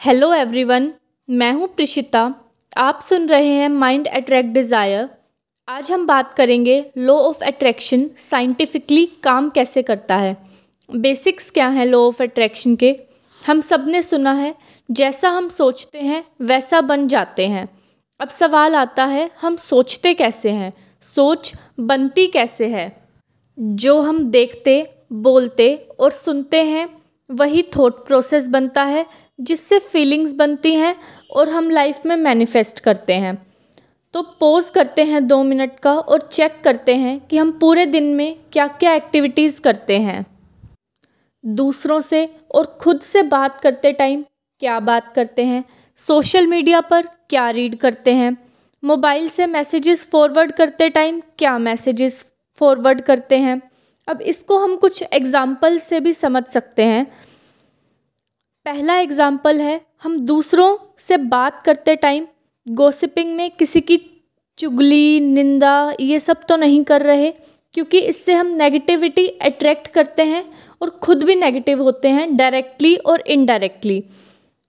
Hello everyone मैं हूँ प्रिशिता। आप सुन रहे हैं माइंड अट्रैक्ट डिज़ायर आज हम बात करेंगे लॉ ऑफ़ अट्रैक्शन साइंटिफिकली काम कैसे करता है। बेसिक्स क्या हैं लॉ ऑफ़ अट्रैक्शन के? हम सबने सुना है, जैसा हम सोचते हैं, वैसा बन जाते हैं। अब सवाल आता है, हम सोचते कैसे हैं? सोच बनती कैसे है? जो हम देखते, बोलते और सुनते हैं, वही थॉट प्रोसेस बनता है जिससे फीलिंग्स बनती हैं और हम लाइफ में मैनिफेस्ट करते हैं। तो पोज़ करते हैं दो मिनट का और चेक करते हैं कि हम पूरे दिन में क्या क्या एक्टिविटीज़ करते हैं। दूसरों से और खुद से बात करते टाइम क्या बात करते हैं सोशल मीडिया पर क्या रीड करते हैं मोबाइल से मैसेजेस फॉरवर्ड करते टाइम क्या मैसेजेस फॉरवर्ड करते हैं। अब इसको हम कुछ एग्ज़ाम्पल से भी समझ सकते हैं। पहला एग्ज़ाम्पल है, हम दूसरों से बात करते टाइम गोसिपिंग में किसी की चुगली, निंदा ये सब तो नहीं कर रहे, क्योंकि इससे हम नेगेटिविटी अट्रैक्ट करते हैं और ख़ुद भी नेगेटिव होते हैं डायरेक्टली और इनडायरेक्टली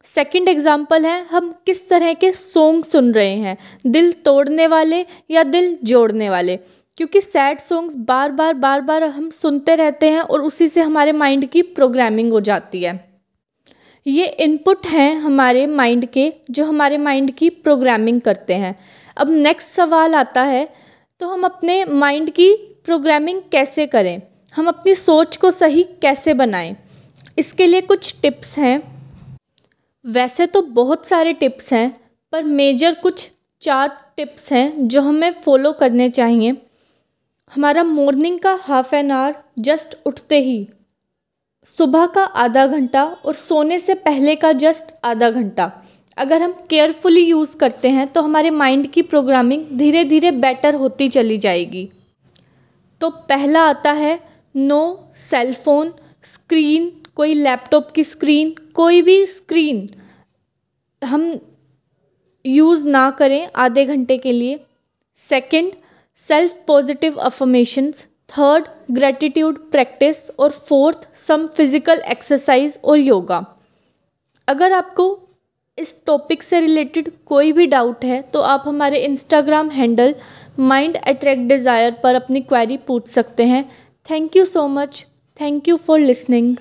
सेकंड एग्ज़ाम्पल है, हम किस तरह के सॉन्ग सुन रहे हैं, दिल तोड़ने वाले या दिल जोड़ने वाले? क्योंकि सैड सॉन्ग्स बार बार बार बार हम सुनते रहते हैं और उसी से हमारे माइंड की प्रोग्रामिंग हो जाती है। ये इनपुट हैं हमारे माइंड के, जो हमारे माइंड की प्रोग्रामिंग करते हैं। अब नेक्स्ट सवाल आता है तो हम अपने माइंड की प्रोग्रामिंग कैसे करें? हम अपनी सोच को सही कैसे बनाएँ? इसके लिए कुछ टिप्स हैं। वैसे तो बहुत सारे टिप्स हैं, पर मेजर कुछ चार टिप्स हैं जो हमें फॉलो करने चाहिए। हमारा मॉर्निंग का हाफ़ एन आवर जस्ट उठते ही। सुबह का आधा घंटा और सोने से पहले का जस्ट आधा घंटा। अगर हम केयरफुली यूज़ करते हैं तो हमारे माइंड की प्रोग्रामिंग धीरे धीरे बेटर होती चली जाएगी। तो पहला आता है नो सेलफोन स्क्रीन कोई लैपटॉप की स्क्रीन कोई भी स्क्रीन हम यूज़ ना करें आधे घंटे के लिए। Second self positive affirmations third gratitude practice और फोर्थ सम फ़िज़िकल एक्सरसाइज और योगा अगर आपको इस टॉपिक से रिलेटेड कोई भी डाउट है तो आप हमारे Instagram handle mind attract desire पर अपनी क्वेरी पूछ सकते हैं. Thank you so much thank you for listening